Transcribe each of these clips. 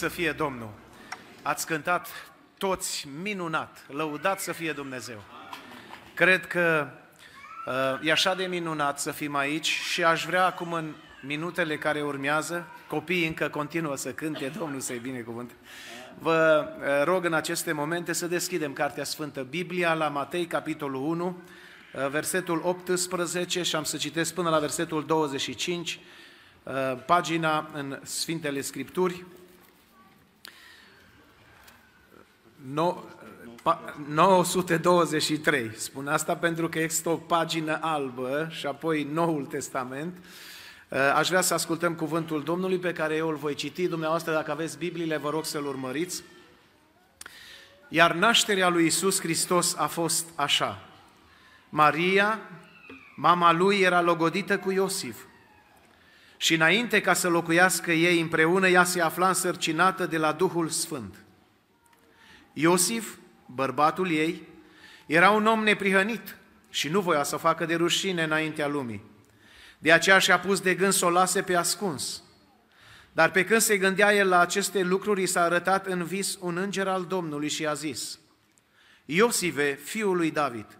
Slăvit să fie Domnul! Ați cântat toți minunat, lăudat să fie Dumnezeu. Cred că uh, e așa de minunat să fim aici și aș vrea acum în minutele care urmează, copiii încă continuă să cânte, Domnul să-i binecuvânt. Vă uh, rog în aceste momente să deschidem Cartea Sfântă Biblia la Matei, capitolul 1, uh, versetul 18 și am să citesc până la versetul 25, uh, pagina în Sfintele Scripturi, No, pa, 923. Spun asta pentru că există o pagină albă și apoi Noul Testament. Uh, aș vrea să ascultăm cuvântul Domnului pe care eu îl voi citi. Dumneavoastră, dacă aveți Bibliile, vă rog să-l urmăriți. Iar nașterea lui Isus Hristos a fost așa. Maria, mama lui, era logodită cu Iosif. Și înainte ca să locuiască ei împreună, ea se afla însărcinată de la Duhul Sfânt. Iosif, bărbatul ei, era un om neprihănit și nu voia să facă de rușine înaintea lumii. De aceea și-a pus de gând să o lase pe ascuns. Dar pe când se gândea el la aceste lucruri, i s-a arătat în vis un înger al Domnului și a zis, Iosive, fiul lui David,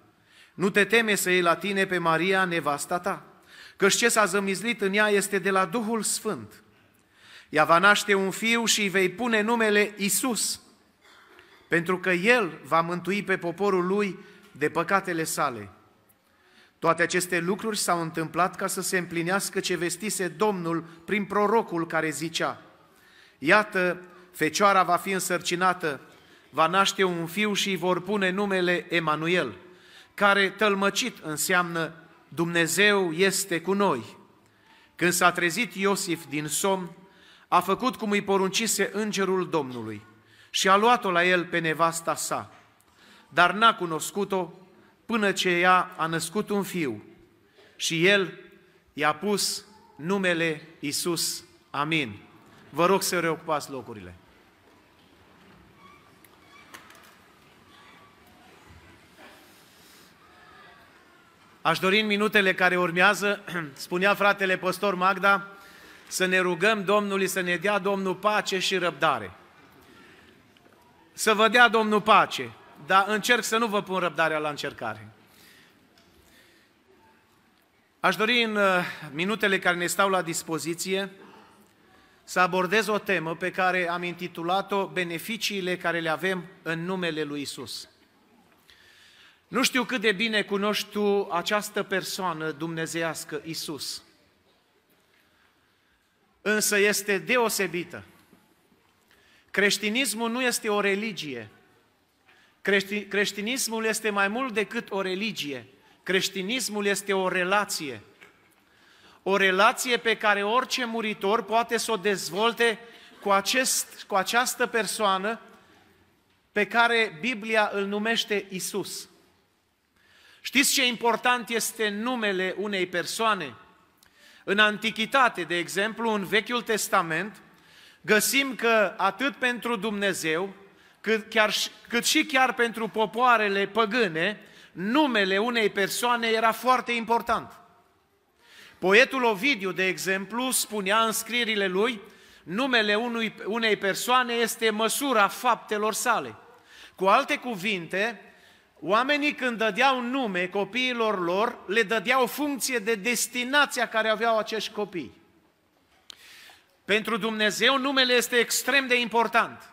nu te teme să iei la tine pe Maria, nevasta ta, căci ce s-a zămizlit în ea este de la Duhul Sfânt. Ea va naște un fiu și îi vei pune numele Isus, pentru că El va mântui pe poporul Lui de păcatele sale. Toate aceste lucruri s-au întâmplat ca să se împlinească ce vestise Domnul prin prorocul care zicea, Iată, fecioara va fi însărcinată, va naște un fiu și îi vor pune numele Emanuel, care tălmăcit înseamnă Dumnezeu este cu noi. Când s-a trezit Iosif din somn, a făcut cum îi poruncise îngerul Domnului și a luat-o la el pe nevasta sa, dar n-a cunoscut-o până ce ea a născut un fiu și el i-a pus numele Isus. Amin. Vă rog să reocupați locurile. Aș dori în minutele care urmează, spunea fratele păstor Magda, să ne rugăm Domnului să ne dea Domnul pace și răbdare să vă dea Domnul pace, dar încerc să nu vă pun răbdarea la încercare. Aș dori în uh, minutele care ne stau la dispoziție să abordez o temă pe care am intitulat-o Beneficiile care le avem în numele lui Isus. Nu știu cât de bine cunoști tu această persoană dumnezeiască, Isus. Însă este deosebită. Creștinismul nu este o religie. Crești, creștinismul este mai mult decât o religie. Creștinismul este o relație. O relație pe care orice muritor poate să o dezvolte cu, acest, cu această persoană pe care Biblia îl numește Isus. Știți ce important este numele unei persoane? În Antichitate, de exemplu, în Vechiul Testament, găsim că atât pentru Dumnezeu, cât, chiar, cât și chiar pentru popoarele păgâne, numele unei persoane era foarte important. Poetul Ovidiu, de exemplu, spunea în scrierile lui, numele unui, unei persoane este măsura faptelor sale. Cu alte cuvinte, oamenii când dădeau nume copiilor lor, le dădeau funcție de destinația care aveau acești copii. Pentru Dumnezeu numele este extrem de important.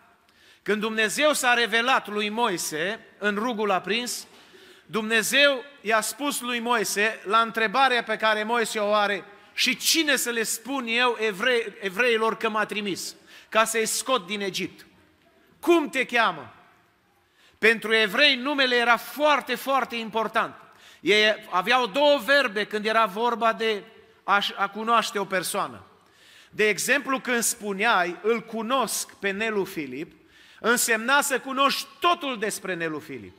Când Dumnezeu s-a revelat lui Moise în rugul aprins, Dumnezeu i-a spus lui Moise la întrebarea pe care Moise o are și cine să le spun eu evrei, evreilor că m-a trimis ca să-i scot din Egipt. Cum te cheamă? Pentru evrei numele era foarte, foarte important. Ei aveau două verbe când era vorba de a, a cunoaște o persoană. De exemplu, când spuneai, îl cunosc pe Nelu Filip, însemna să cunoști totul despre Nelu Filip.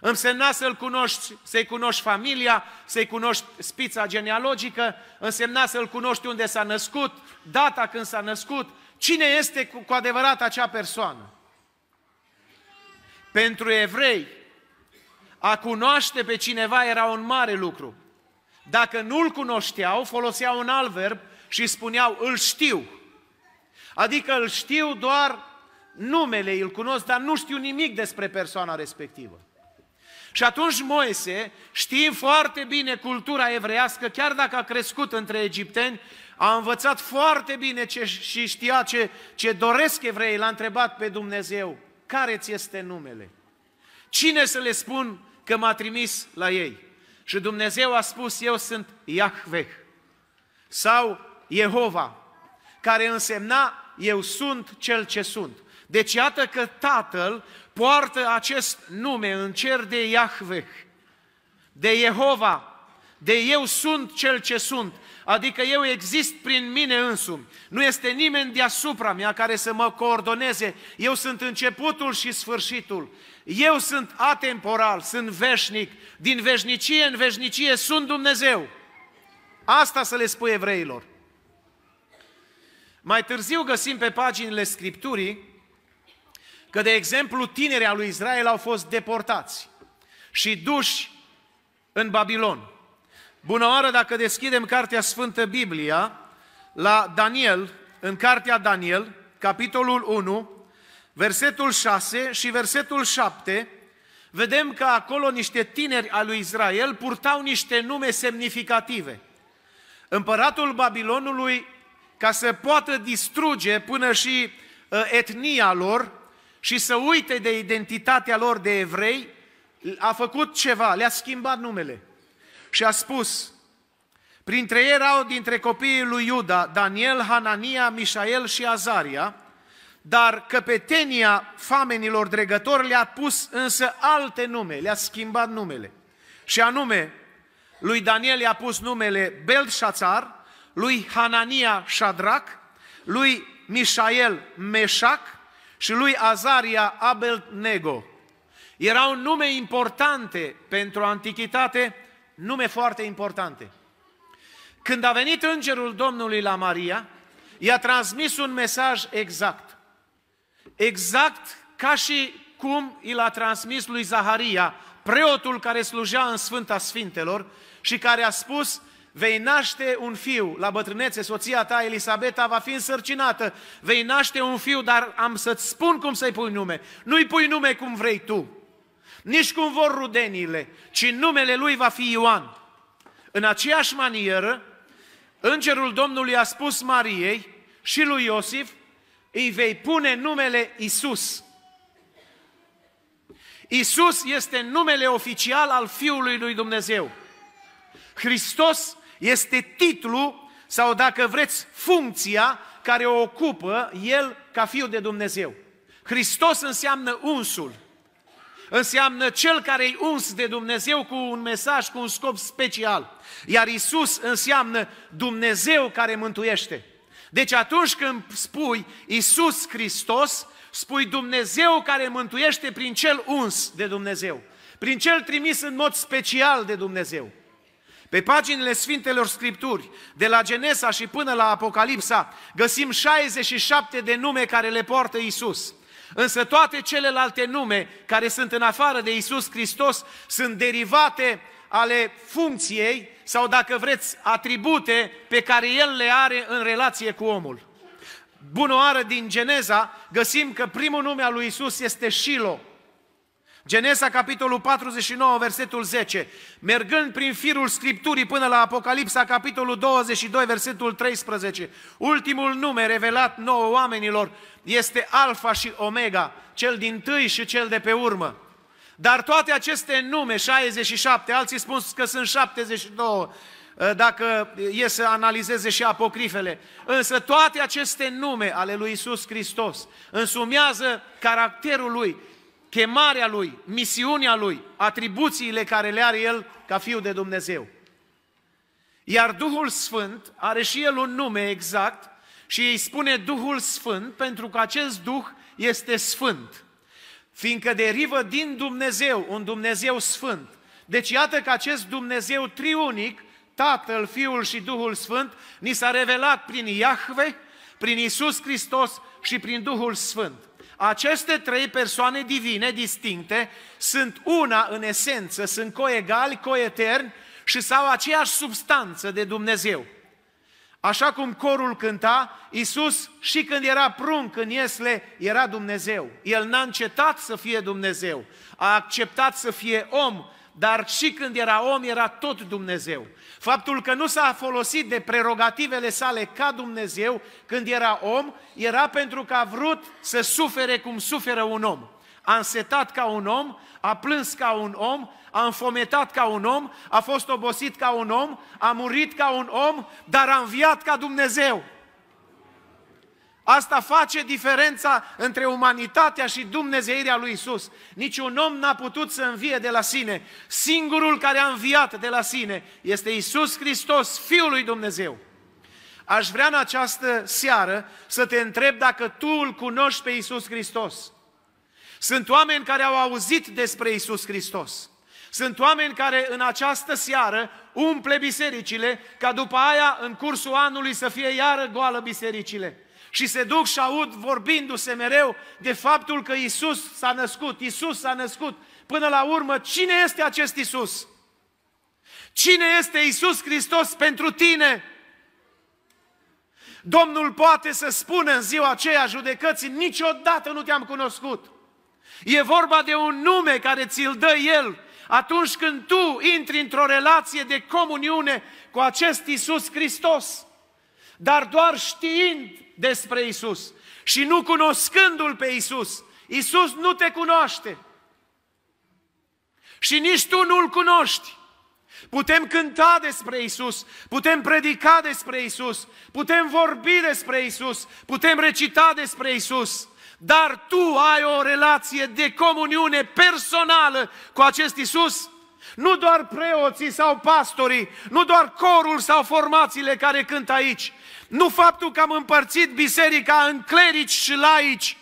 Însemna să-l cunoști, să-i cunoști familia, să-i cunoști spița genealogică, însemna să-l cunoști unde s-a născut, data când s-a născut, cine este cu, cu adevărat acea persoană. Pentru evrei, a cunoaște pe cineva era un mare lucru. Dacă nu-l cunoșteau, foloseau un alt verb și spuneau, îl știu. Adică îl știu doar numele, îl cunosc, dar nu știu nimic despre persoana respectivă. Și atunci Moise, știind foarte bine cultura evreiască, chiar dacă a crescut între egipteni, a învățat foarte bine ce, și știa ce, ce doresc evrei, l-a întrebat pe Dumnezeu, care ți este numele? Cine să le spun că m-a trimis la ei? Și Dumnezeu a spus, eu sunt Iahveh sau Jehova, care însemna, eu sunt cel ce sunt. Deci iată că Tatăl poartă acest nume în cer de Iahveh, de Jehova, de eu sunt cel ce sunt, adică eu exist prin mine însumi. Nu este nimeni deasupra mea care să mă coordoneze. Eu sunt începutul și sfârșitul. Eu sunt atemporal, sunt veșnic. Din veșnicie în veșnicie sunt Dumnezeu. Asta să le spui evreilor. Mai târziu găsim pe paginile Scripturii că, de exemplu, tinerii al lui Israel au fost deportați și duși în Babilon. Bună oară dacă deschidem Cartea Sfântă Biblia la Daniel, în Cartea Daniel, capitolul 1, versetul 6 și versetul 7, vedem că acolo niște tineri al lui Israel purtau niște nume semnificative. Împăratul Babilonului, ca să poată distruge până și uh, etnia lor și să uite de identitatea lor de evrei, a făcut ceva, le-a schimbat numele și a spus, printre ei erau dintre copiii lui Iuda, Daniel, Hanania, Mișael și Azaria, dar căpetenia famenilor dregători le-a pus însă alte nume, le-a schimbat numele. Și anume, lui Daniel i-a pus numele Belșațar, lui Hanania Shadrach, lui Mișael Meșac și lui Azaria Abelnego. Erau nume importante pentru antichitate, nume foarte importante. Când a venit îngerul Domnului la Maria, i-a transmis un mesaj exact. Exact ca și cum i l-a transmis lui Zaharia, preotul care slujea în Sfânta Sfintelor și care a spus, vei naște un fiu la bătrânețe, soția ta Elisabeta va fi însărcinată, vei naște un fiu, dar am să-ți spun cum să-i pui nume. Nu-i pui nume cum vrei tu, nici cum vor rudenile, ci numele lui va fi Ioan. În aceeași manieră, îngerul Domnului a spus Mariei și lui Iosif, îi vei pune numele Isus. Isus este numele oficial al Fiului lui Dumnezeu. Hristos este titlul sau dacă vreți funcția care o ocupă El ca Fiul de Dumnezeu. Hristos înseamnă unsul, înseamnă cel care îi uns de Dumnezeu cu un mesaj, cu un scop special. Iar Isus înseamnă Dumnezeu care mântuiește. Deci atunci când spui Isus Hristos, spui Dumnezeu care mântuiește prin cel uns de Dumnezeu, prin cel trimis în mod special de Dumnezeu. Pe paginile Sfintelor Scripturi, de la Genesa și până la Apocalipsa, găsim 67 de nume care le poartă Isus. Însă toate celelalte nume care sunt în afară de Isus Hristos sunt derivate ale funcției sau, dacă vreți, atribute pe care El le are în relație cu omul. Bună oară din Geneza, găsim că primul nume al lui Isus este Shiloh. Genesa, capitolul 49, versetul 10. Mergând prin firul Scripturii până la Apocalipsa, capitolul 22, versetul 13. Ultimul nume revelat nouă oamenilor este Alfa și Omega, cel din tâi și cel de pe urmă. Dar toate aceste nume, 67, alții spun că sunt 72, dacă e să analizeze și apocrifele. Însă toate aceste nume ale lui Isus Hristos însumează caracterul lui, chemarea lui, misiunea lui, atribuțiile care le are el ca fiu de Dumnezeu. Iar Duhul Sfânt are și el un nume exact și îi spune Duhul Sfânt pentru că acest Duh este sfânt, fiindcă derivă din Dumnezeu, un Dumnezeu sfânt. Deci iată că acest Dumnezeu triunic, Tatăl, Fiul și Duhul Sfânt, ni s-a revelat prin Iahve, prin Isus Hristos și prin Duhul Sfânt. Aceste trei persoane divine distincte sunt una în esență, sunt coegali, coeterni și sau aceeași substanță de Dumnezeu. Așa cum corul cânta, Iisus și când era prunc în Iesle, era Dumnezeu. El n-a încetat să fie Dumnezeu, a acceptat să fie om, dar și când era om, era tot Dumnezeu. Faptul că nu s-a folosit de prerogativele sale ca Dumnezeu când era om, era pentru că a vrut să sufere cum suferă un om. A însetat ca un om, a plâns ca un om, a înfometat ca un om, a fost obosit ca un om, a murit ca un om, dar a înviat ca Dumnezeu. Asta face diferența între umanitatea și Dumnezeirea lui Isus. Niciun om n-a putut să învie de la sine. Singurul care a înviat de la sine este Isus Hristos, Fiul lui Dumnezeu. Aș vrea în această seară să te întreb dacă tu îl cunoști pe Isus Hristos. Sunt oameni care au auzit despre Isus Hristos. Sunt oameni care în această seară umple bisericile, ca după aia, în cursul anului, să fie iară goală bisericile. Și se duc și aud vorbindu-se mereu de faptul că Isus s-a născut, Isus s-a născut. Până la urmă, cine este acest Isus? Cine este Isus Hristos pentru tine? Domnul poate să spună în ziua aceea judecății, niciodată nu te-am cunoscut. E vorba de un nume care ți-l dă El atunci când tu intri într-o relație de comuniune cu acest Isus Hristos. Dar doar știind despre Isus și nu cunoscându-L pe Isus, Isus nu te cunoaște. Și nici tu nu-L cunoști. Putem cânta despre Isus, putem predica despre Isus, putem vorbi despre Isus, putem recita despre Isus, dar tu ai o relație de comuniune personală cu acest Isus? Nu doar preoții sau pastorii, nu doar corul sau formațiile care cântă aici, nu faptul că am împărțit biserica în clerici și laici.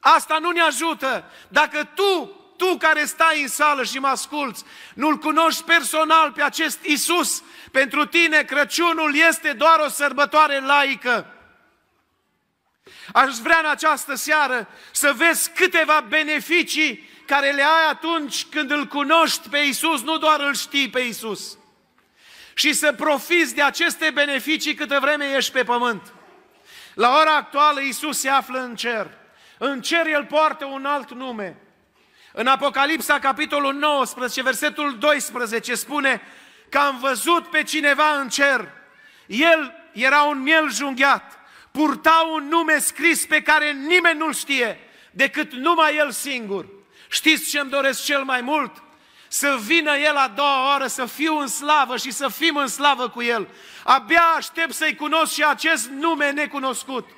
Asta nu ne ajută. Dacă tu, tu care stai în sală și mă asculți, nu-L cunoști personal pe acest Isus, pentru tine Crăciunul este doar o sărbătoare laică. Aș vrea în această seară să vezi câteva beneficii care le ai atunci când îl cunoști pe Isus, nu doar îl știi pe Isus. Și să profiți de aceste beneficii câtă vreme ești pe pământ. La ora actuală Isus se află în cer. În cer El poartă un alt nume. În Apocalipsa, capitolul 19, versetul 12, spune că am văzut pe cineva în cer. El era un miel junghiat purta un nume scris pe care nimeni nu-l știe decât numai el singur. Știți ce îmi doresc cel mai mult? Să vină El a doua oară, să fiu în slavă și să fim în slavă cu El. Abia aștept să-i cunosc și acest nume necunoscut.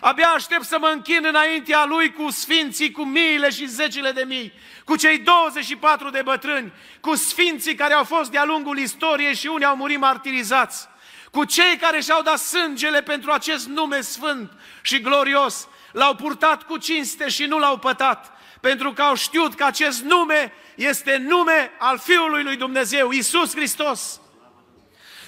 Abia aștept să mă închin înaintea Lui cu sfinții, cu miile și zecile de mii, cu cei 24 de bătrâni, cu sfinții care au fost de-a lungul istoriei și unii au murit martirizați cu cei care și-au dat sângele pentru acest nume sfânt și glorios, l-au purtat cu cinste și nu l-au pătat, pentru că au știut că acest nume este nume al Fiului lui Dumnezeu, Isus Hristos.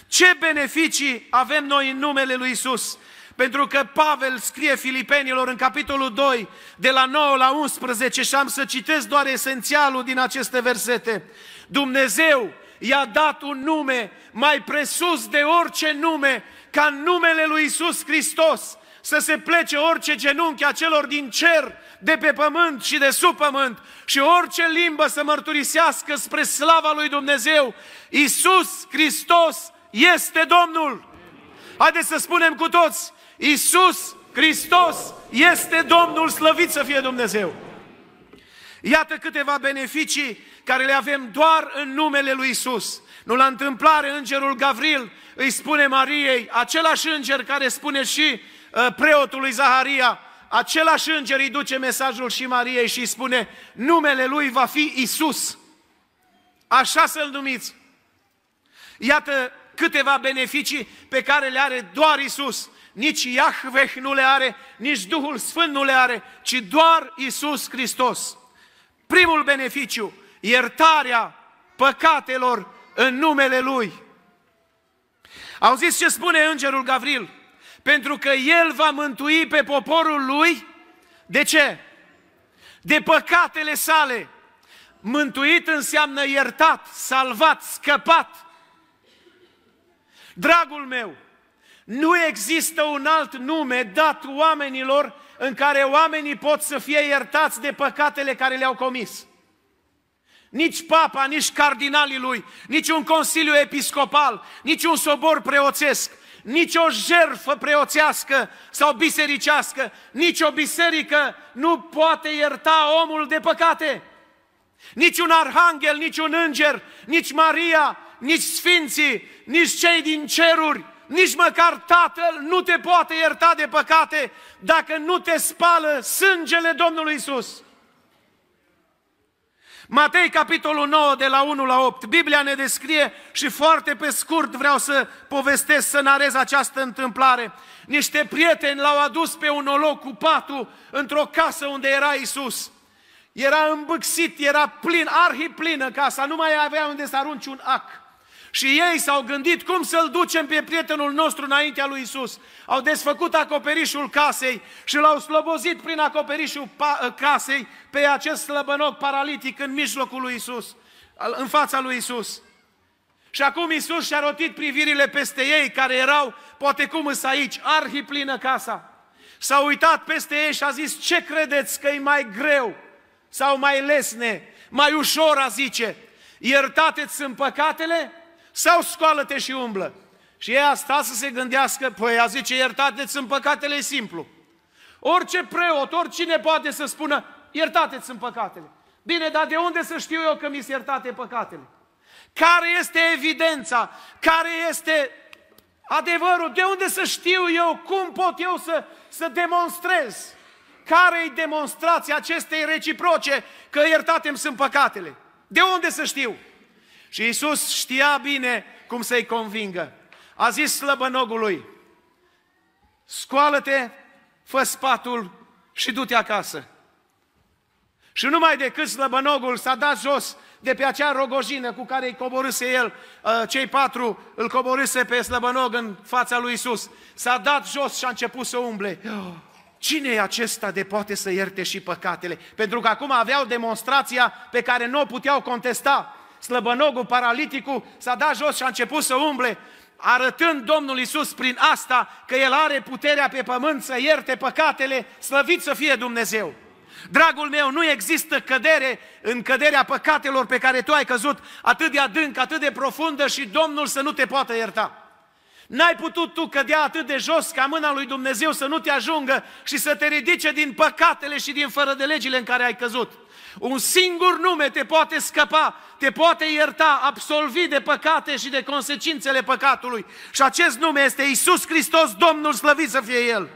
Ce beneficii avem noi în numele lui Isus? Pentru că Pavel scrie Filipenilor în capitolul 2, de la 9 la 11, și am să citesc doar esențialul din aceste versete. Dumnezeu i-a dat un nume mai presus de orice nume, ca numele lui Isus Hristos, să se plece orice genunchi a celor din cer, de pe pământ și de sub pământ și orice limbă să mărturisească spre slava lui Dumnezeu. Isus Hristos este Domnul. Haideți să spunem cu toți, Isus Hristos este Domnul, slăvit să fie Dumnezeu. Iată câteva beneficii care le avem doar în numele lui Isus. Nu la întâmplare, îngerul Gavril îi spune Mariei, același înger care spune și uh, preotului Zaharia, același înger îi duce mesajul și Mariei și îi spune, numele lui va fi Isus. Așa să-l numiți. Iată câteva beneficii pe care le are doar Isus. Nici Iahveh nu le are, nici Duhul Sfânt nu le are, ci doar Isus Hristos. Primul beneficiu, iertarea păcatelor în numele Lui. Auziți ce spune Îngerul Gavril? Pentru că El va mântui pe poporul Lui, de ce? De păcatele sale. Mântuit înseamnă iertat, salvat, scăpat. Dragul meu, Nu există un alt nume dat oamenilor în care oamenii pot să fie iertați de păcatele care le-au comis. Nici papa, nici cardinalii lui, nici un consiliu episcopal, nici un sobor preoțesc, nici o jerfă preoțească sau bisericească, nici o biserică nu poate ierta omul de păcate. Nici un arhanghel, nici un înger, nici Maria, nici sfinții, nici cei din ceruri, nici măcar Tatăl nu te poate ierta de păcate dacă nu te spală sângele Domnului Isus. Matei, capitolul 9, de la 1 la 8, Biblia ne descrie și foarte pe scurt vreau să povestesc, să narez această întâmplare. Niște prieteni l-au adus pe un oloc cu patul într-o casă unde era Isus. Era îmbâxit, era plin, arhiplină casa, nu mai avea unde să arunci un ac. Și ei s-au gândit cum să-l ducem pe prietenul nostru înaintea lui Isus. Au desfăcut acoperișul casei și l-au slobozit prin acoperișul casei pe acest slăbănoc paralitic în mijlocul lui Isus, în fața lui Isus. Și acum Isus și-a rotit privirile peste ei care erau, poate cum îs aici, arhiplină casa. S-a uitat peste ei și a zis, ce credeți că e mai greu sau mai lesne, mai ușor a zice, iertate-ți sunt păcatele sau scoală-te și umblă. Și ea a stat să se gândească, păi a zice, iertate-ți în păcatele simplu. Orice preot, oricine poate să spună, iertate-ți în păcatele. Bine, dar de unde să știu eu că mi se iertate păcatele? Care este evidența? Care este adevărul? De unde să știu eu? Cum pot eu să, să demonstrez? Care e demonstrația acestei reciproce că iertate-mi sunt păcatele? De unde să știu? Și Isus știa bine cum să-i convingă. A zis slăbănogului, scoală-te, fă spatul și du-te acasă. Și numai decât slăbănogul s-a dat jos de pe acea rogojină cu care îi coborâse el, uh, cei patru îl coborâse pe slăbănog în fața lui Isus. S-a dat jos și a început să umble. Cine e acesta de poate să ierte și păcatele? Pentru că acum aveau demonstrația pe care nu o puteau contesta slăbănogul, paraliticul, s-a dat jos și a început să umble, arătând Domnul Isus prin asta că El are puterea pe pământ să ierte păcatele, slăvit să fie Dumnezeu. Dragul meu, nu există cădere în căderea păcatelor pe care tu ai căzut atât de adânc, atât de profundă și Domnul să nu te poată ierta. N-ai putut tu cădea atât de jos ca mâna lui Dumnezeu să nu te ajungă și să te ridice din păcatele și din fără de legile în care ai căzut. Un singur nume te poate scăpa, te poate ierta, absolvi de păcate și de consecințele păcatului. Și acest nume este Isus Hristos, Domnul slăvit să fie El.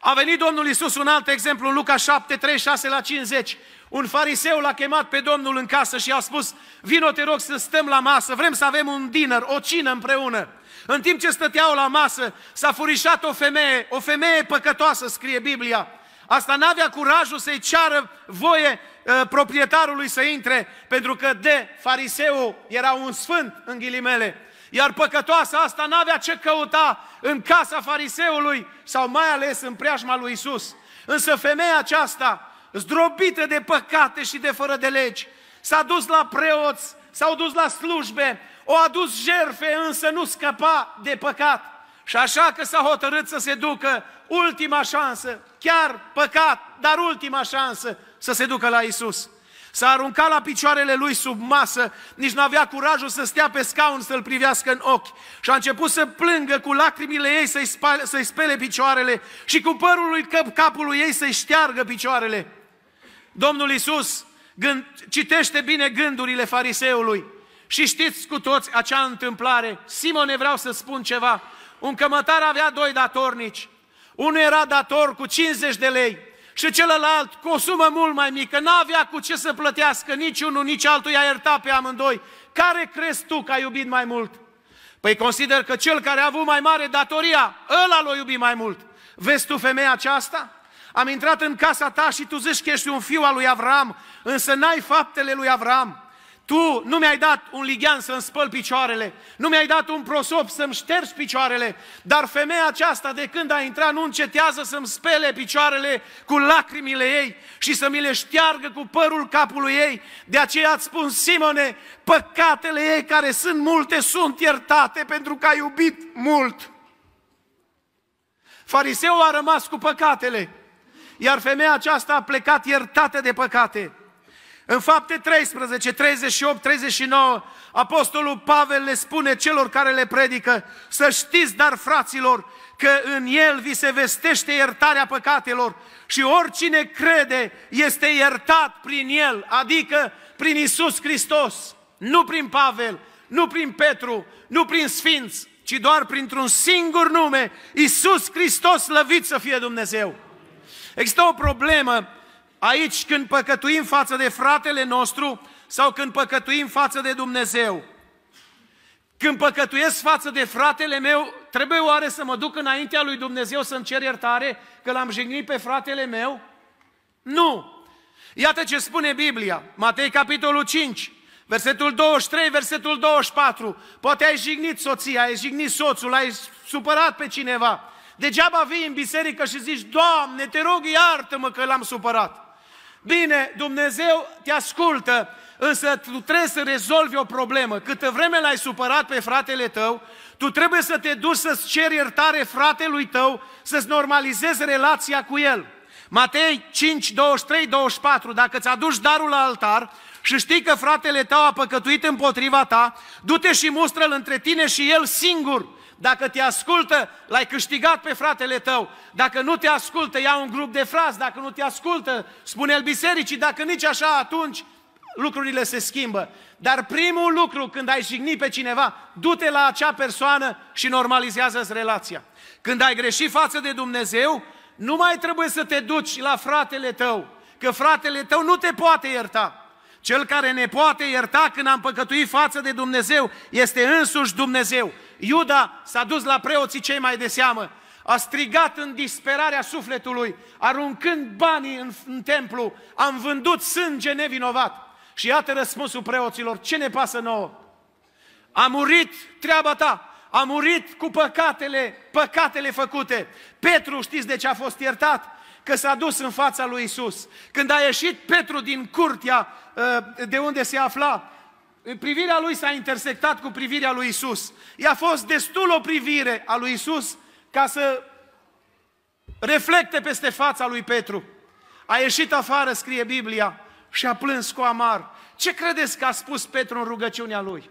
A venit Domnul Isus un alt exemplu în Luca 7, 3, 6 la 50. Un fariseu l-a chemat pe Domnul în casă și a spus, vino te rog să stăm la masă, vrem să avem un dinner, o cină împreună. În timp ce stăteau la masă, s-a furișat o femeie, o femeie păcătoasă, scrie Biblia. Asta n-avea curajul să-i ceară voie uh, proprietarului să intre, pentru că de fariseu era un sfânt, în ghilimele. Iar păcătoasa asta n-avea ce căuta în casa fariseului sau mai ales în preajma lui Isus. Însă femeia aceasta, zdrobită de păcate și de fără de legi, s-a dus la preoți, s-au dus la slujbe, o adus jerfe, însă nu scăpa de păcat. Și așa că s-a hotărât să se ducă ultima șansă, chiar păcat, dar ultima șansă să se ducă la Isus. S-a aruncat la picioarele lui sub masă, nici nu avea curajul să stea pe scaun să-l privească în ochi. Și a început să plângă cu lacrimile ei să-i, spale, să spele picioarele și cu părul lui cap, capul ei să-i șteargă picioarele. Domnul Isus gând, citește bine gândurile fariseului. Și știți cu toți acea întâmplare. Simone, vreau să spun ceva. Un cămătar avea doi datornici. Unul era dator cu 50 de lei și celălalt cu o sumă mult mai mică. N-avea cu ce să plătească nici unul, nici altul, i-a iertat pe amândoi. Care crezi tu că a iubit mai mult? Păi consider că cel care a avut mai mare datoria, ăla l-a iubit mai mult. Vezi tu femeia aceasta? Am intrat în casa ta și tu zici că ești un fiu al lui Avram, însă n-ai faptele lui Avram. Tu nu mi-ai dat un lighean să-mi spăl picioarele, nu mi-ai dat un prosop să-mi ștergi picioarele, dar femeia aceasta de când a intrat nu încetează să-mi spele picioarele cu lacrimile ei și să mi le șteargă cu părul capului ei. De aceea îți spun, Simone, păcatele ei care sunt multe sunt iertate pentru că ai iubit mult. Fariseul a rămas cu păcatele, iar femeia aceasta a plecat iertată de păcate. În fapte 13, 38, 39, Apostolul Pavel le spune celor care le predică, să știți, dar fraților, că în el vi se vestește iertarea păcatelor și oricine crede este iertat prin el, adică prin Isus Hristos, nu prin Pavel, nu prin Petru, nu prin Sfinți, ci doar printr-un singur nume, Isus Hristos, slăvit să fie Dumnezeu. Există o problemă aici când păcătuim față de fratele nostru sau când păcătuim față de Dumnezeu. Când păcătuiesc față de fratele meu, trebuie oare să mă duc înaintea lui Dumnezeu să-mi cer iertare că l-am jignit pe fratele meu? Nu! Iată ce spune Biblia, Matei capitolul 5, versetul 23, versetul 24. Poate ai jignit soția, ai jignit soțul, ai supărat pe cineva. Degeaba vii în biserică și zici, Doamne, te rog, iartă-mă că l-am supărat. Bine, Dumnezeu te ascultă, însă tu trebuie să rezolvi o problemă. Câtă vreme l-ai supărat pe fratele tău, tu trebuie să te duci să-ți ceri iertare fratelui tău, să-ți normalizezi relația cu el. Matei 5, 23, 24, dacă ți aduci darul la altar și știi că fratele tău a păcătuit împotriva ta, du-te și mustră-l între tine și el singur. Dacă te ascultă, l-ai câștigat pe fratele tău. Dacă nu te ascultă, ia un grup de frați. Dacă nu te ascultă, spune-l bisericii. Dacă nici așa, atunci lucrurile se schimbă. Dar primul lucru, când ai jignit pe cineva, du-te la acea persoană și normalizează relația. Când ai greșit față de Dumnezeu, nu mai trebuie să te duci la fratele tău, că fratele tău nu te poate ierta. Cel care ne poate ierta când am păcătuit față de Dumnezeu este însuși Dumnezeu. Iuda s-a dus la preoții cei mai de seamă, a strigat în disperarea sufletului, aruncând banii în, în templu, am vândut sânge nevinovat. Și iată răspunsul preoților, ce ne pasă nouă? A murit treaba ta, a murit cu păcatele, păcatele făcute. Petru, știți de ce a fost iertat? Că s-a dus în fața lui Isus. Când a ieșit Petru din curtea uh, de unde se afla, privirea lui s-a intersectat cu privirea lui Isus. I-a fost destul o privire a lui Isus ca să reflecte peste fața lui Petru. A ieșit afară, scrie Biblia, și a plâns cu amar. Ce credeți că a spus Petru în rugăciunea lui?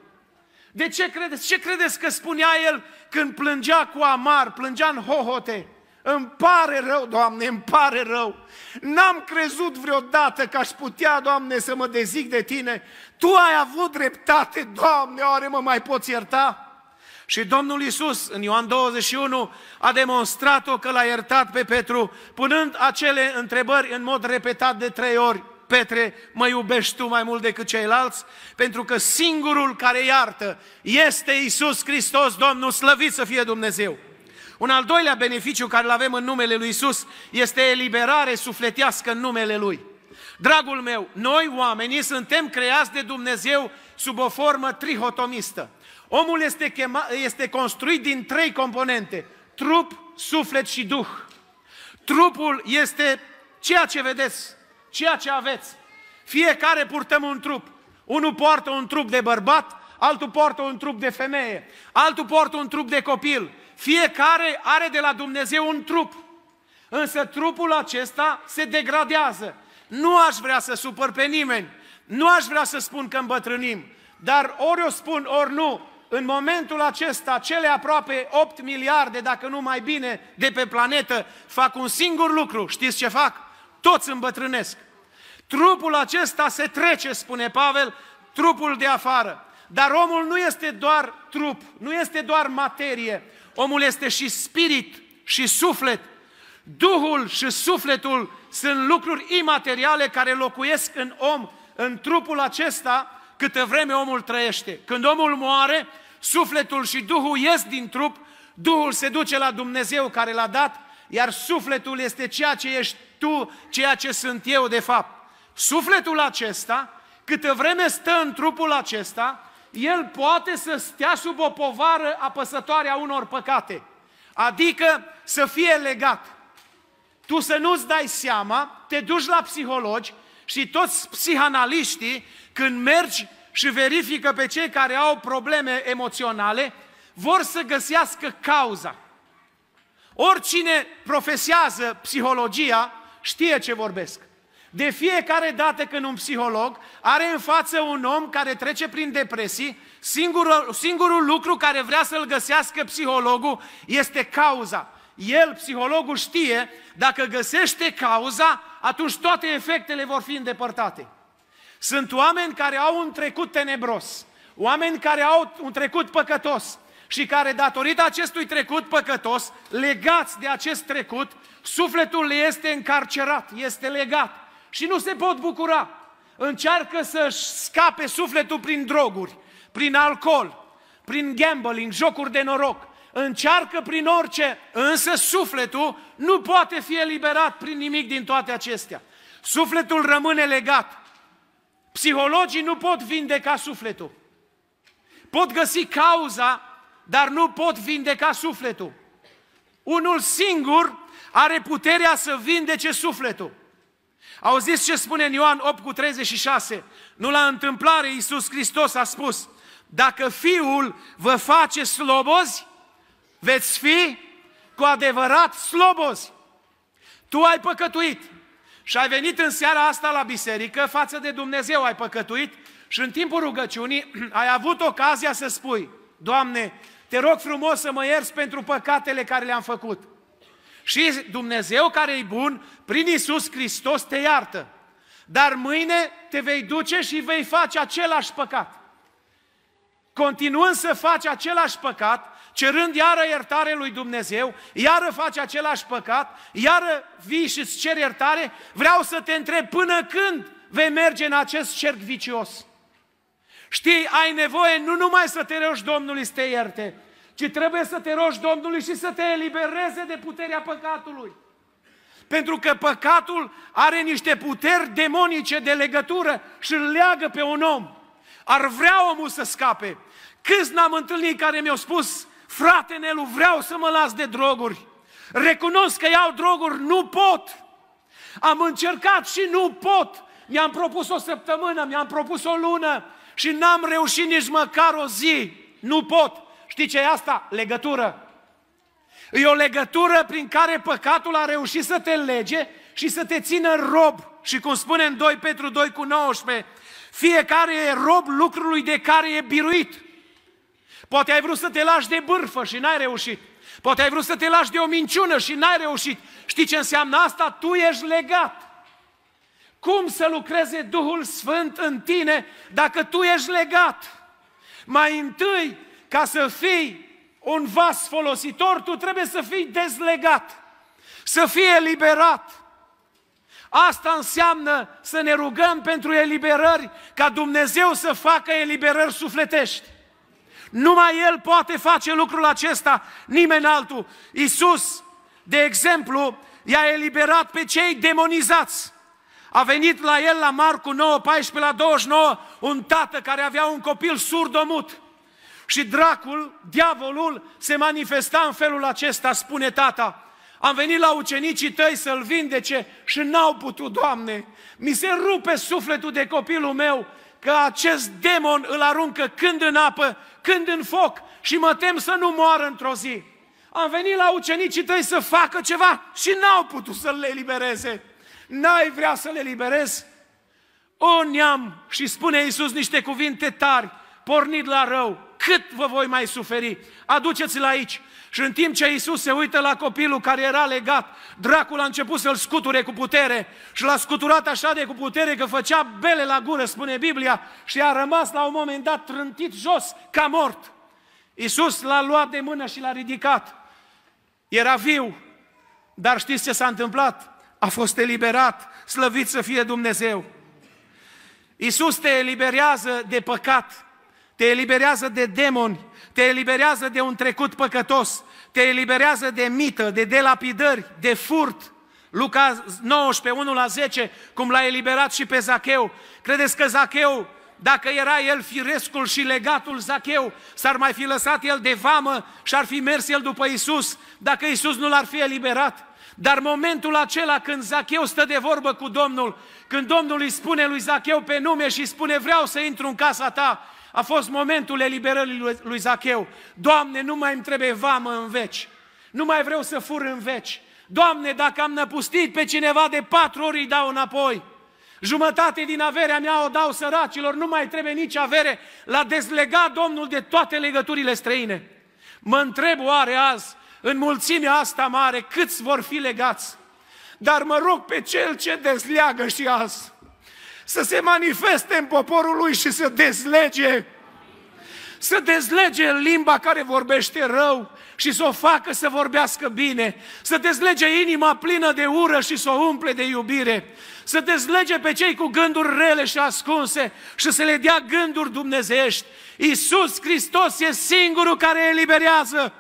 De ce credeți? Ce credeți că spunea el când plângea cu amar, plângea în hohote? Îmi pare rău, Doamne, îmi pare rău. N-am crezut vreodată că aș putea, Doamne, să mă dezic de Tine. Tu ai avut dreptate, Doamne, oare mă mai poți ierta? Și Domnul Isus, în Ioan 21, a demonstrat-o că l-a iertat pe Petru, punând acele întrebări în mod repetat de trei ori. Petre, mă iubești tu mai mult decât ceilalți? Pentru că singurul care iartă este Isus Hristos, Domnul, slăvit să fie Dumnezeu. Un al doilea beneficiu care îl avem în numele Lui Isus este eliberare sufletească în numele Lui. Dragul meu, noi oamenii suntem creați de Dumnezeu sub o formă trihotomistă. Omul este, chema, este construit din trei componente, trup, suflet și duh. Trupul este ceea ce vedeți, ceea ce aveți. Fiecare purtăm un trup. Unul poartă un trup de bărbat, altul poartă un trup de femeie, altul poartă un trup de copil, fiecare are de la Dumnezeu un trup. Însă trupul acesta se degradează. Nu aș vrea să supăr pe nimeni. Nu aș vrea să spun că îmbătrânim. Dar ori o spun, ori nu. În momentul acesta, cele aproape 8 miliarde, dacă nu mai bine, de pe planetă, fac un singur lucru. Știți ce fac? Toți îmbătrânesc. Trupul acesta se trece, spune Pavel, trupul de afară. Dar omul nu este doar trup, nu este doar materie. Omul este și spirit și suflet. Duhul și sufletul sunt lucruri imateriale care locuiesc în om, în trupul acesta, câtă vreme omul trăiește. Când omul moare, sufletul și Duhul ies din trup, Duhul se duce la Dumnezeu care l-a dat, iar sufletul este ceea ce ești tu, ceea ce sunt eu de fapt. Sufletul acesta câtă vreme stă în trupul acesta, el poate să stea sub o povară apăsătoare a unor păcate. Adică să fie legat. Tu să nu-ți dai seama, te duci la psihologi și toți psihanaliștii, când mergi și verifică pe cei care au probleme emoționale, vor să găsească cauza. Oricine profesează psihologia știe ce vorbesc. De fiecare dată când un psiholog are în față un om care trece prin depresii, singurul, singurul lucru care vrea să-l găsească psihologul este cauza. El, psihologul, știe, dacă găsește cauza, atunci toate efectele vor fi îndepărtate. Sunt oameni care au un trecut tenebros, oameni care au un trecut păcătos și care, datorită acestui trecut păcătos, legați de acest trecut, sufletul le este încarcerat, este legat și nu se pot bucura. Încearcă să-și scape sufletul prin droguri, prin alcool, prin gambling, jocuri de noroc. Încearcă prin orice, însă sufletul nu poate fi eliberat prin nimic din toate acestea. Sufletul rămâne legat. Psihologii nu pot vindeca sufletul. Pot găsi cauza, dar nu pot vindeca sufletul. Unul singur are puterea să vindece sufletul. Auziți ce spune în Ioan 8 cu 36? Nu la întâmplare Iisus Hristos a spus, dacă Fiul vă face slobozi, veți fi cu adevărat slobozi. Tu ai păcătuit și ai venit în seara asta la biserică, față de Dumnezeu ai păcătuit și în timpul rugăciunii ai avut ocazia să spui, Doamne, te rog frumos să mă ierți pentru păcatele care le-am făcut. Și Dumnezeu care e bun, prin Isus Hristos te iartă. Dar mâine te vei duce și vei face același păcat. Continuând să faci același păcat, cerând iară iertare lui Dumnezeu, iară faci același păcat, iară vii și îți cer iertare, vreau să te întreb până când vei merge în acest cerc vicios. Știi, ai nevoie nu numai să te rogi Domnului să te ierte, ci trebuie să te rogi Domnului și să te elibereze de puterea păcatului. Pentru că păcatul are niște puteri demonice de legătură și îl leagă pe un om. Ar vrea omul să scape. Câți n-am întâlnit care mi-au spus, frate Nelu, vreau să mă las de droguri. Recunosc că iau droguri, nu pot. Am încercat și nu pot. Mi-am propus o săptămână, mi-am propus o lună și n-am reușit nici măcar o zi. Nu pot. Știi ce e asta? Legătură. E o legătură prin care păcatul a reușit să te lege și să te țină rob. Și cum spune în 2 Petru 2 cu 19, fiecare e rob lucrului de care e biruit. Poate ai vrut să te lași de bârfă și n-ai reușit. Poate ai vrut să te lași de o minciună și n-ai reușit. Știi ce înseamnă asta? Tu ești legat. Cum să lucreze Duhul Sfânt în tine dacă tu ești legat? Mai întâi ca să fii un vas folositor, tu trebuie să fii dezlegat, să fii eliberat. Asta înseamnă să ne rugăm pentru eliberări, ca Dumnezeu să facă eliberări sufletești. Numai El poate face lucrul acesta, nimeni altul. Iisus, de exemplu, i-a eliberat pe cei demonizați. A venit la el la Marcu 9, 14 la 29, un tată care avea un copil surdomut. Și dracul, diavolul, se manifesta în felul acesta, spune tata. Am venit la ucenicii tăi să-l vindece și n-au putut, Doamne. Mi se rupe sufletul de copilul meu că acest demon îl aruncă când în apă, când în foc și mă tem să nu moară într-o zi. Am venit la ucenicii tăi să facă ceva și n-au putut să le elibereze. N-ai vrea să le eliberezi? O neam, și spune Iisus niște cuvinte tari, pornit la rău, cât vă voi mai suferi? Aduceți-l aici. Și în timp ce Iisus se uită la copilul care era legat, dracul a început să-l scuture cu putere și l-a scuturat așa de cu putere că făcea bele la gură, spune Biblia, și a rămas la un moment dat trântit jos, ca mort. Iisus l-a luat de mână și l-a ridicat. Era viu, dar știți ce s-a întâmplat? A fost eliberat, slăvit să fie Dumnezeu. Iisus te eliberează de păcat, te eliberează de demoni, te eliberează de un trecut păcătos, te eliberează de mită, de delapidări, de furt, Luca 19, 1 la 10, cum l-a eliberat și pe Zacheu. Credeți că Zacheu, dacă era el firescul și legatul Zacheu, s-ar mai fi lăsat el de vamă și ar fi mers el după Isus, dacă Isus nu l-ar fi eliberat? Dar momentul acela când Zacheu stă de vorbă cu Domnul, când Domnul îi spune lui Zacheu pe nume și îi spune vreau să intru în casa ta, a fost momentul eliberării lui Zacheu. Doamne, nu mai îmi trebuie vamă în veci. Nu mai vreau să fur în veci. Doamne, dacă am năpustit pe cineva de patru ori, îi dau înapoi. Jumătate din averea mea o dau săracilor, nu mai trebuie nici avere. L-a dezlegat Domnul de toate legăturile străine. Mă întreb oare azi, în mulțimea asta mare, câți vor fi legați? Dar mă rog pe Cel ce dezleagă și azi, să se manifeste în poporul lui și să dezlege să dezlege limba care vorbește rău și să o facă să vorbească bine, să dezlege inima plină de ură și să o umple de iubire, să dezlege pe cei cu gânduri rele și ascunse și să le dea gânduri dumnezeiești. Iisus Hristos e singurul care eliberează.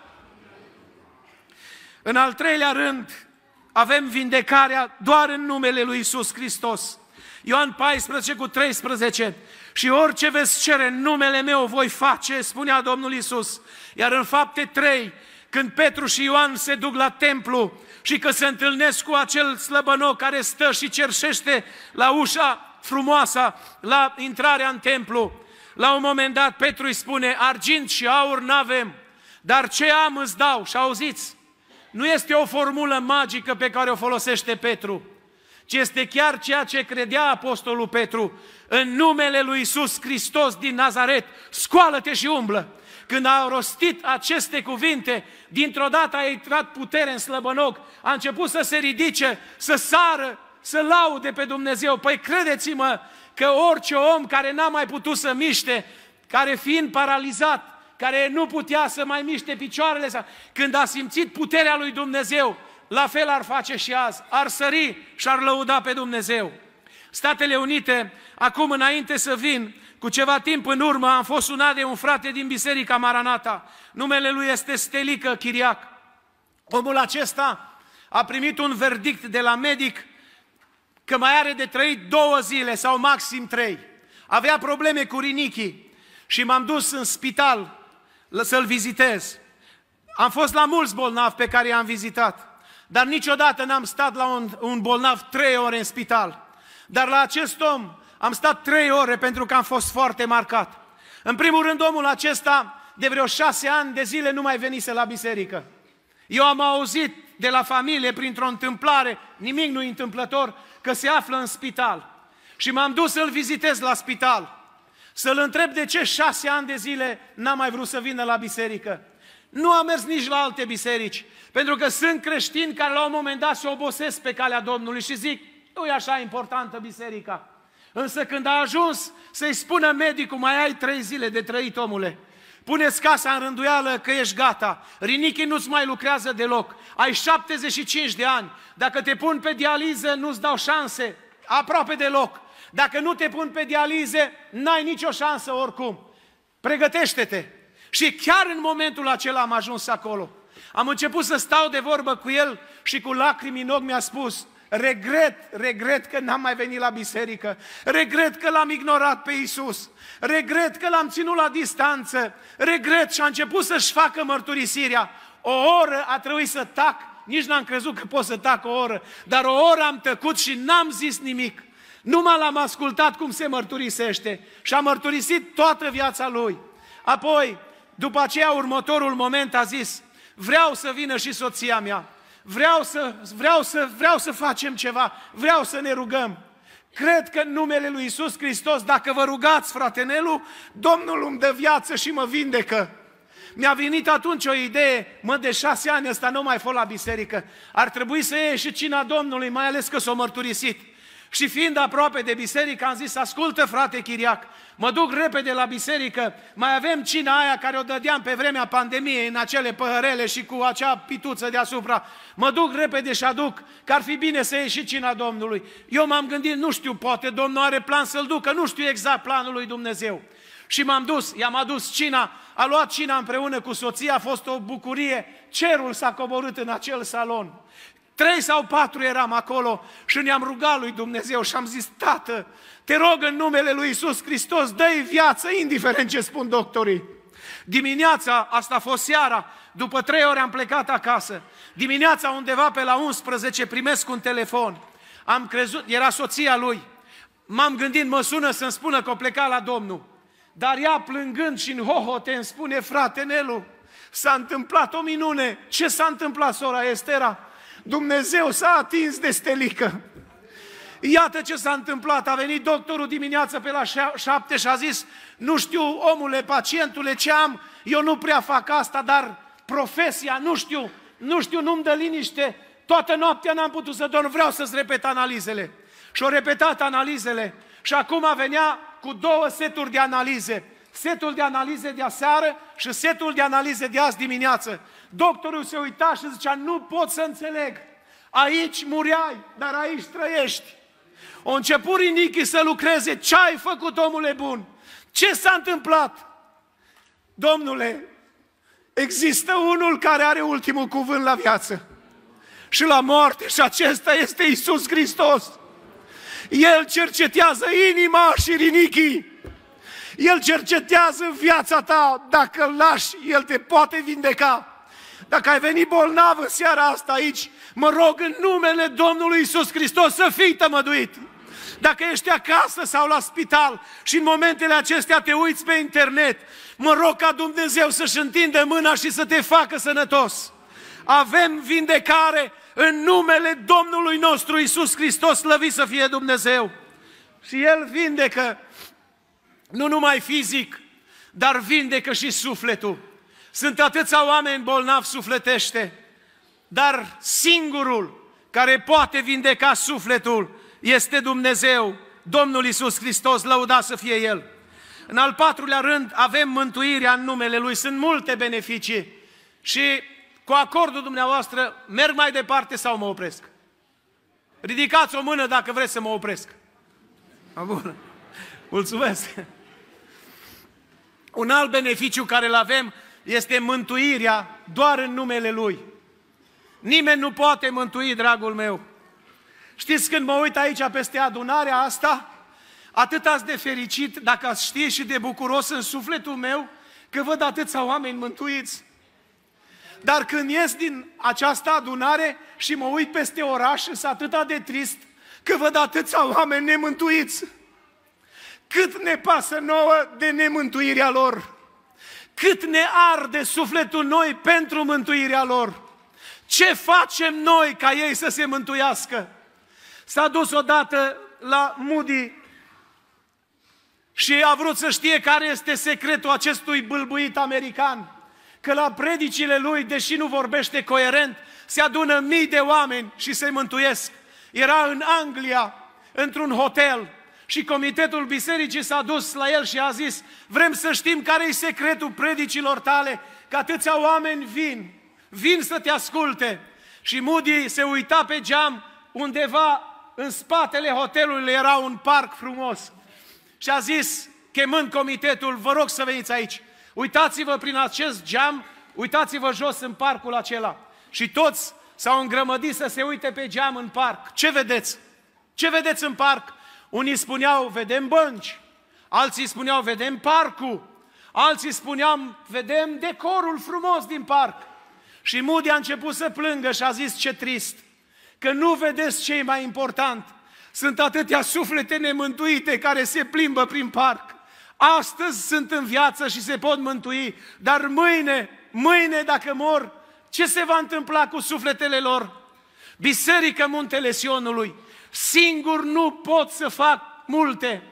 În al treilea rând, avem vindecarea doar în numele lui Iisus Hristos. Ioan 14 cu 13. Și orice veți cere în numele meu voi face, spunea Domnul Isus. Iar în fapte 3, când Petru și Ioan se duc la templu și că se întâlnesc cu acel slăbănoc care stă și cerșește la ușa frumoasă, la intrarea în templu, la un moment dat Petru îi spune, argint și aur n-avem, dar ce am îți dau. Și auziți, nu este o formulă magică pe care o folosește Petru, ci este chiar ceea ce credea Apostolul Petru. În numele lui Isus Hristos din Nazaret, scoală-te și umblă. Când a rostit aceste cuvinte, dintr-o dată a intrat putere în slăbănoc, a început să se ridice, să sară, să laude pe Dumnezeu. Păi credeți-mă că orice om care n-a mai putut să miște, care fiind paralizat, care nu putea să mai miște picioarele, când a simțit puterea lui Dumnezeu, la fel ar face și azi, ar sări și ar lăuda pe Dumnezeu. Statele Unite, acum înainte să vin, cu ceva timp în urmă am fost sunat de un frate din Biserica Maranata. Numele lui este Stelică Chiriac. Omul acesta a primit un verdict de la medic că mai are de trăit două zile sau maxim trei. Avea probleme cu rinichii și m-am dus în spital să-l vizitez. Am fost la mulți bolnavi pe care i-am vizitat. Dar niciodată n-am stat la un, un bolnav trei ore în spital. Dar la acest om am stat trei ore pentru că am fost foarte marcat. În primul rând, omul acesta de vreo șase ani de zile nu mai venise la biserică. Eu am auzit de la familie, printr-o întâmplare, nimic nu întâmplător, că se află în spital. Și m-am dus să-l vizitez la spital. Să-l întreb de ce șase ani de zile n-a mai vrut să vină la biserică. Nu a mers nici la alte biserici, pentru că sunt creștini care la un moment dat se obosesc pe calea Domnului și zic, nu e așa importantă biserica. Însă când a ajuns să-i spună medicul, mai ai trei zile de trăit, omule, puneți casa în rânduială că ești gata, rinichii nu-ți mai lucrează deloc, ai 75 de ani, dacă te pun pe dializă nu-ți dau șanse, aproape deloc. Dacă nu te pun pe dialize, n-ai nicio șansă oricum. Pregătește-te, și chiar în momentul acela am ajuns acolo. Am început să stau de vorbă cu el și cu lacrimi în ochi mi-a spus, regret, regret că n-am mai venit la biserică, regret că l-am ignorat pe Isus, regret că l-am ținut la distanță, regret și a început să-și facă mărturisirea. O oră a trebuit să tac, nici n-am crezut că pot să tac o oră, dar o oră am tăcut și n-am zis nimic. Numai l-am ascultat cum se mărturisește și a mărturisit toată viața lui. Apoi, după aceea, următorul moment a zis, vreau să vină și soția mea, vreau să, vreau să, vreau să facem ceva, vreau să ne rugăm. Cred că în numele lui Isus Hristos, dacă vă rugați, fratenelu, Domnul îmi dă viață și mă vindecă. Mi-a venit atunci o idee, mă, de șase ani ăsta nu mai fost la biserică. Ar trebui să iei și cina Domnului, mai ales că s-a mărturisit. Și fiind aproape de biserică, am zis, ascultă frate Chiriac, mă duc repede la biserică, mai avem cina aia care o dădeam pe vremea pandemiei în acele păhărele și cu acea pituță deasupra. Mă duc repede și aduc, că ar fi bine să ieși și cina Domnului. Eu m-am gândit, nu știu, poate Domnul are plan să-l ducă, nu știu exact planul lui Dumnezeu. Și m-am dus, i-am adus cina, a luat cina împreună cu soția, a fost o bucurie, cerul s-a coborât în acel salon. Trei sau patru eram acolo și ne-am rugat lui Dumnezeu și am zis, Tată, te rog în numele lui Isus Hristos, dă-i viață, indiferent ce spun doctorii. Dimineața, asta a fost seara, după trei ore am plecat acasă. Dimineața undeva pe la 11 primesc un telefon. Am crezut, era soția lui. M-am gândit, mă sună să-mi spună că o pleca la Domnul. Dar ea plângând și în hohote îmi spune, frate Nelu, s-a întâmplat o minune. Ce s-a întâmplat, sora Estera? Dumnezeu s-a atins de stelică. Iată ce s-a întâmplat. A venit doctorul dimineață pe la șapte și a zis, nu știu, omule, pacientule, ce am, eu nu prea fac asta, dar profesia, nu știu, nu știu, nu-mi dă liniște, toată noaptea n-am putut să dorm, vreau să-ți repet analizele. Și-au repetat analizele și acum venea cu două seturi de analize. Setul de analize de aseară și setul de analize de azi dimineață. Doctorul se uita și zicea, nu pot să înțeleg. Aici muriai, dar aici trăiești. O început Rinichi să lucreze. Ce ai făcut, omule bun? Ce s-a întâmplat? Domnule, există unul care are ultimul cuvânt la viață și la moarte și acesta este Isus Hristos. El cercetează inima și rinichii. El cercetează viața ta. Dacă îl lași, El te poate vindeca. Dacă ai venit bolnav în seara asta aici, mă rog în numele Domnului Isus Hristos să fii tămăduit. Dacă ești acasă sau la spital și în momentele acestea te uiți pe internet, mă rog ca Dumnezeu să-și întindă mâna și să te facă sănătos. Avem vindecare în numele Domnului nostru Isus Hristos, slăvit să fie Dumnezeu. Și El vindecă nu numai fizic, dar vindecă și sufletul. Sunt atâția oameni bolnavi sufletește, dar singurul care poate vindeca sufletul este Dumnezeu, Domnul Isus Hristos, lăudat să fie El. În al patrulea rând avem mântuirea în numele Lui, sunt multe beneficii și cu acordul dumneavoastră merg mai departe sau mă opresc? Ridicați o mână dacă vreți să mă opresc. Bun. Mulțumesc. Un alt beneficiu care îl avem este mântuirea doar în numele Lui. Nimeni nu poate mântui, dragul meu. Știți când mă uit aici peste adunarea asta, atât ați de fericit, dacă ați știe și de bucuros în sufletul meu, că văd atâția oameni mântuiți. Dar când ies din această adunare și mă uit peste oraș, sunt atât de trist că văd atâția oameni nemântuiți. Cât ne pasă nouă de nemântuirea lor. Cât ne arde sufletul noi pentru mântuirea lor. Ce facem noi ca ei să se mântuiască? S-a dus odată la Moody și a vrut să știe care este secretul acestui bâlbuit american. Că la predicile lui, deși nu vorbește coerent, se adună mii de oameni și se mântuiesc. Era în Anglia, într-un hotel, și comitetul bisericii s-a dus la el și a zis, vrem să știm care e secretul predicilor tale, că atâția oameni vin, vin să te asculte. Și Moody se uita pe geam, undeva în spatele hotelului era un parc frumos. Și a zis, chemând comitetul, vă rog să veniți aici. Uitați-vă prin acest geam, uitați-vă jos în parcul acela. Și toți s-au îngrămădit să se uite pe geam în parc. Ce vedeți? Ce vedeți în parc? Unii spuneau, vedem bănci. Alții spuneau, vedem parcul. Alții spuneam, vedem decorul frumos din parc. Și Moody a început să plângă și a zis, ce trist că nu vedeți ce e mai important. Sunt atâtea suflete nemântuite care se plimbă prin parc. Astăzi sunt în viață și se pot mântui, dar mâine, mâine dacă mor, ce se va întâmpla cu sufletele lor? Biserică Muntele Sionului, singur nu pot să fac multe,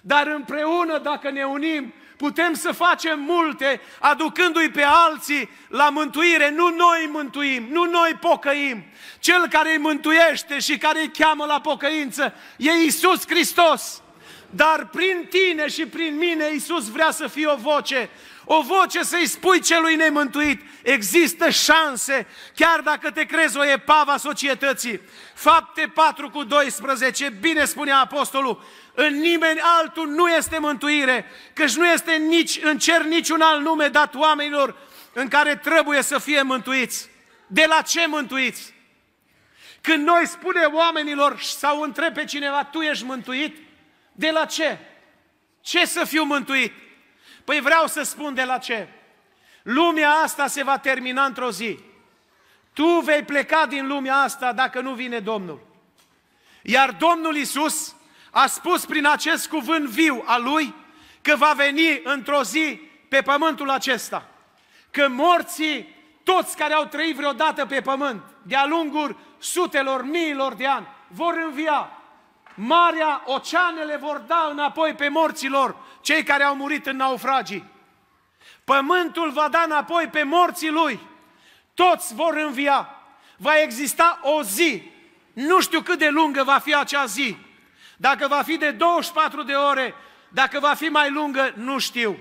dar împreună dacă ne unim, putem să facem multe, aducându-i pe alții la mântuire. Nu noi mântuim, nu noi pocăim. Cel care îi mântuiește și care îi cheamă la pocăință e Isus Hristos. Dar prin tine și prin mine Isus vrea să fie o voce, o voce să-i spui celui nemântuit, există șanse, chiar dacă te crezi o epava societății. Fapte 4 cu 12, bine spunea apostolul, în nimeni altul nu este mântuire, căci nu este nici în cer niciun alt nume dat oamenilor în care trebuie să fie mântuiți. De la ce mântuiți? Când noi spunem oamenilor sau întreb pe cineva, tu ești mântuit? De la ce? Ce să fiu mântuit? Păi vreau să spun de la ce. Lumea asta se va termina într-o zi. Tu vei pleca din lumea asta dacă nu vine Domnul. Iar Domnul Isus a spus prin acest cuvânt viu al Lui că va veni într-o zi pe pământul acesta. Că morții, toți care au trăit vreodată pe pământ, de-a lungul sutelor, miilor de ani, vor învia. Marea, oceanele vor da înapoi pe morților, cei care au murit în naufragii. Pământul va da înapoi pe morții lui. Toți vor învia. Va exista o zi. Nu știu cât de lungă va fi acea zi. Dacă va fi de 24 de ore, dacă va fi mai lungă, nu știu.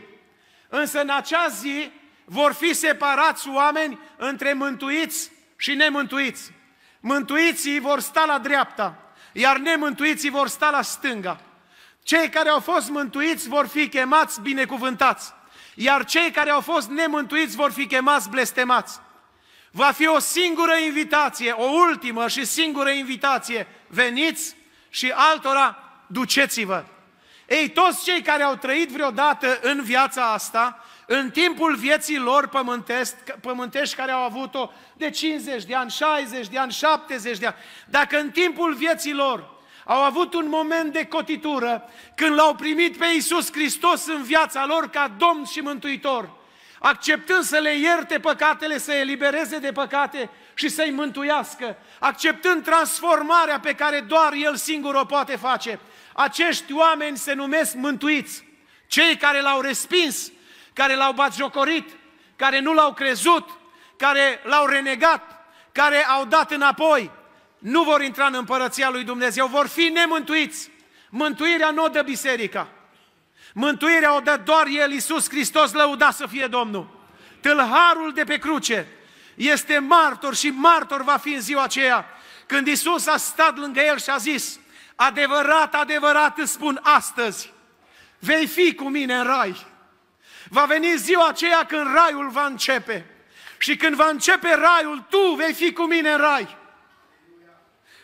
Însă în acea zi vor fi separați oameni între mântuiți și nemântuiți. Mântuiții vor sta la dreapta, iar nemântuiții vor sta la stânga. Cei care au fost mântuiți vor fi chemați binecuvântați, iar cei care au fost nemântuiți vor fi chemați blestemați. Va fi o singură invitație, o ultimă și singură invitație. Veniți și altora duceți-vă. Ei, toți cei care au trăit vreodată în viața asta, în timpul vieții lor pământești care au avut-o de 50 de ani, 60 de ani, 70 de ani, dacă în timpul vieții lor au avut un moment de cotitură când l-au primit pe Iisus Hristos în viața lor ca Domn și Mântuitor, acceptând să le ierte păcatele, să elibereze de păcate și să-i mântuiască, acceptând transformarea pe care doar El singur o poate face. Acești oameni se numesc mântuiți. Cei care l-au respins, care l-au batjocorit, care nu l-au crezut, care l-au renegat, care au dat înapoi, nu vor intra în împărăția lui Dumnezeu, vor fi nemântuiți. Mântuirea nu o dă biserica. Mântuirea o dă doar El, Iisus Hristos, lăuda să fie Domnul. Tâlharul de pe cruce este martor și martor va fi în ziua aceea când Iisus a stat lângă el și a zis, adevărat, adevărat îți spun astăzi, vei fi cu mine în rai. Va veni ziua aceea când raiul va începe. Și când va începe raiul, tu vei fi cu mine în rai.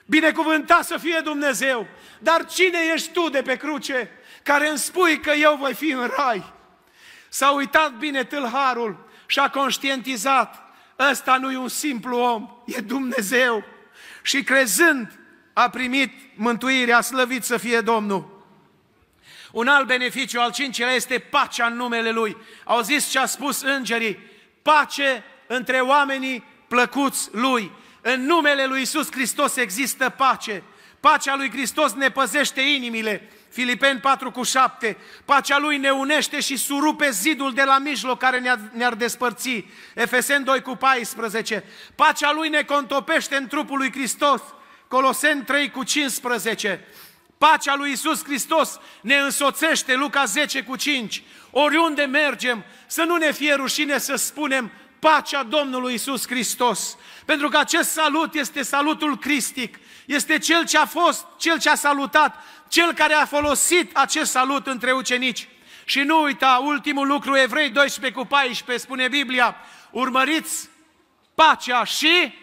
Binecuvântat să fie Dumnezeu. Dar cine ești tu de pe cruce care îmi spui că eu voi fi în rai? S-a uitat bine tâlharul și a conștientizat. Ăsta nu e un simplu om, e Dumnezeu. Și crezând, a primit mântuirea, slăvit să fie Domnul. Un alt beneficiu, al cincilea, este pacea în numele Lui. Au zis ce a spus îngerii, pace între oamenii plăcuți Lui. În numele Lui Isus Hristos există pace. Pacea Lui Hristos ne păzește inimile. Filipeni 4 cu 7. Pacea Lui ne unește și surupe zidul de la mijloc care ne-ar, ne despărți. Efeseni 2 cu 14. Pacea Lui ne contopește în trupul Lui Hristos. Coloseni 3 cu 15. Pacea lui Isus Hristos ne însoțește, Luca 10 cu 5. Oriunde mergem, să nu ne fie rușine să spunem pacea Domnului Isus Hristos. Pentru că acest salut este salutul cristic, este cel ce a fost, cel ce a salutat, cel care a folosit acest salut între ucenici. Și nu uita, ultimul lucru, Evrei 12 cu 14, spune Biblia, urmăriți pacea și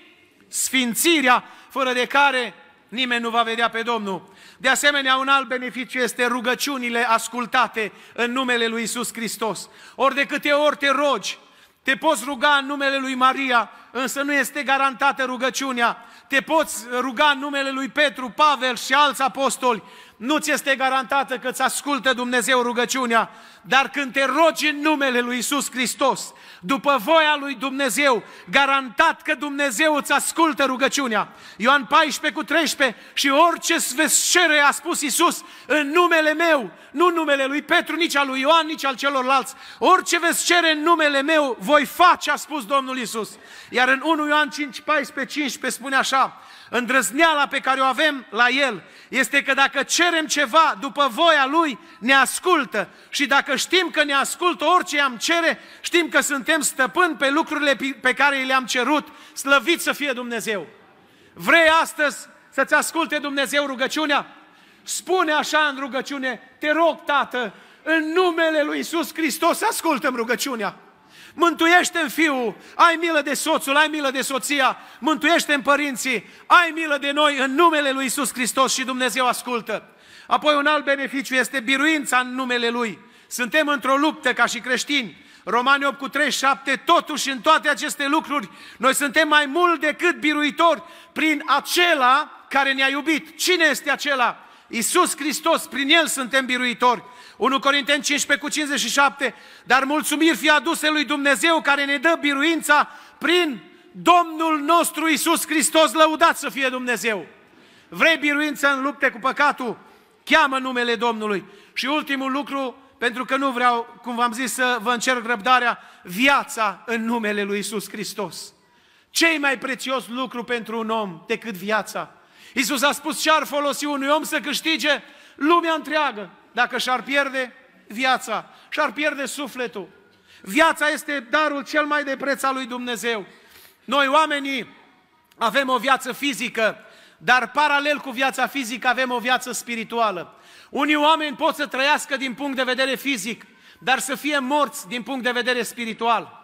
sfințirea, fără de care nimeni nu va vedea pe Domnul. De asemenea, un alt beneficiu este rugăciunile ascultate în numele lui Isus Hristos. Ori de câte ori te rogi, te poți ruga în numele lui Maria, însă nu este garantată rugăciunea. Te poți ruga în numele lui Petru, Pavel și alți apostoli, nu ți este garantată că îți ascultă Dumnezeu rugăciunea, dar când te rogi în numele lui Isus Hristos, după voia lui Dumnezeu, garantat că Dumnezeu îți ascultă rugăciunea. Ioan 14 cu 13 și orice veți cere, a spus Isus, în numele meu, nu în numele lui Petru, nici al lui Ioan, nici al celorlalți, orice veți cere în numele meu, voi face, a spus Domnul Isus. Iar în 1 Ioan 5, 14, 15 spune așa, Îndrăzneala pe care o avem la El este că dacă cerem ceva după voia Lui, ne ascultă. Și dacă știm că ne ascultă orice am cere, știm că suntem stăpâni pe lucrurile pe care le-am cerut. Slăvit să fie Dumnezeu! Vrei astăzi să-ți asculte Dumnezeu rugăciunea? Spune așa în rugăciune, te rog, Tată, în numele Lui Isus Hristos, ascultă-mi rugăciunea. Mântuiește în fiul, ai milă de soțul, ai milă de soția, mântuiește în părinții, ai milă de noi în numele lui Isus Hristos și Dumnezeu ascultă. Apoi un alt beneficiu este biruința în numele Lui. Suntem într-o luptă ca și creștini. Romani 8 cu 37, totuși în toate aceste lucruri, noi suntem mai mult decât biruitori prin acela care ne-a iubit. Cine este acela? Iisus Hristos, prin El suntem biruitori. 1 Corinteni 15 cu 57, dar mulțumiri fie aduse lui Dumnezeu care ne dă biruința prin Domnul nostru Iisus Hristos, lăudat să fie Dumnezeu. Vrei biruință în lupte cu păcatul? Cheamă numele Domnului. Și ultimul lucru, pentru că nu vreau, cum v-am zis, să vă încerc răbdarea, viața în numele lui Isus Hristos. Cei mai prețios lucru pentru un om decât viața. Isus a spus ce ar folosi unui om să câștige lumea întreagă dacă și-ar pierde viața, și-ar pierde sufletul. Viața este darul cel mai de preț al lui Dumnezeu. Noi oamenii avem o viață fizică, dar paralel cu viața fizică avem o viață spirituală. Unii oameni pot să trăiască din punct de vedere fizic, dar să fie morți din punct de vedere spiritual.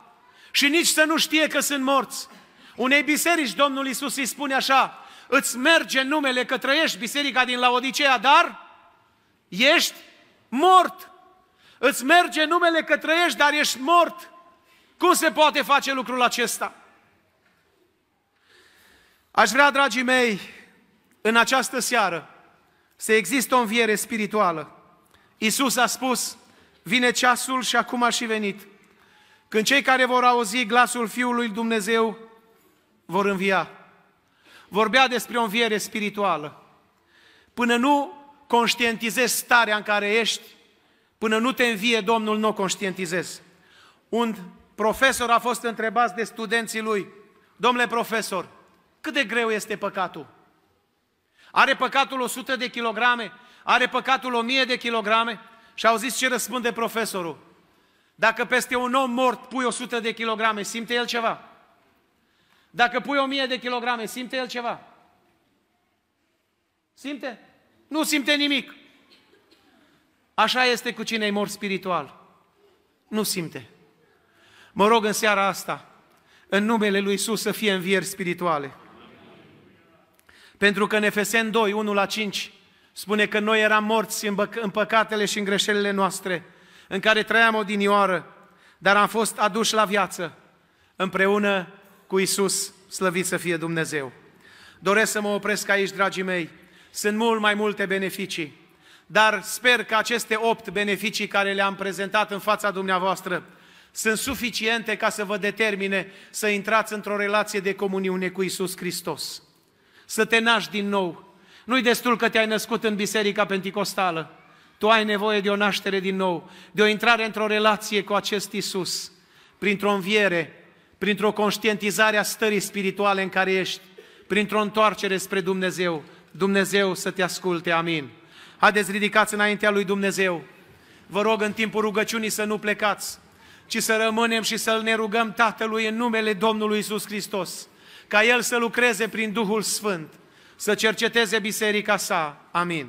Și nici să nu știe că sunt morți. Unei biserici, Domnul Isus îi spune așa, îți merge numele că trăiești biserica din Laodicea, dar ești mort. Îți merge numele că trăiești, dar ești mort. Cum se poate face lucrul acesta? Aș vrea, dragii mei, în această seară, să există o înviere spirituală. Iisus a spus, vine ceasul și acum a și venit, când cei care vor auzi glasul Fiului Dumnezeu vor învia. Vorbea despre o înviere spirituală. Până nu conștientizezi starea în care ești, până nu te învie Domnul, nu o conștientizezi. Un profesor a fost întrebat de studenții lui, domnule profesor, cât de greu este păcatul? Are păcatul 100 de kilograme? Are păcatul 1000 de kilograme? Și au zis ce răspunde profesorul. Dacă peste un om mort pui 100 de kilograme, simte el ceva? Dacă pui 1000 de kilograme, simte el ceva? Simte? Nu simte nimic. Așa este cu cine e mort spiritual. Nu simte. Mă rog în seara asta, în numele Lui Isus să fie învieri spirituale. Pentru că în Efeseni 2, 1 la 5, spune că noi eram morți în, în păcatele și în greșelile noastre, în care trăiam odinioară, dar am fost aduși la viață împreună cu Isus, slăvit să fie Dumnezeu. Doresc să mă opresc aici, dragii mei. Sunt mult mai multe beneficii, dar sper că aceste opt beneficii care le-am prezentat în fața dumneavoastră sunt suficiente ca să vă determine să intrați într-o relație de comuniune cu Isus Hristos să te naști din nou. Nu-i destul că te-ai născut în Biserica Pentecostală. Tu ai nevoie de o naștere din nou, de o intrare într-o relație cu acest Isus, printr-o înviere, printr-o conștientizare a stării spirituale în care ești, printr-o întoarcere spre Dumnezeu. Dumnezeu să te asculte, amin. Haideți, ridicați înaintea lui Dumnezeu. Vă rog în timpul rugăciunii să nu plecați, ci să rămânem și să-L ne rugăm Tatălui în numele Domnului Isus Hristos ca El să lucreze prin Duhul Sfânt, să cerceteze biserica sa. Amin.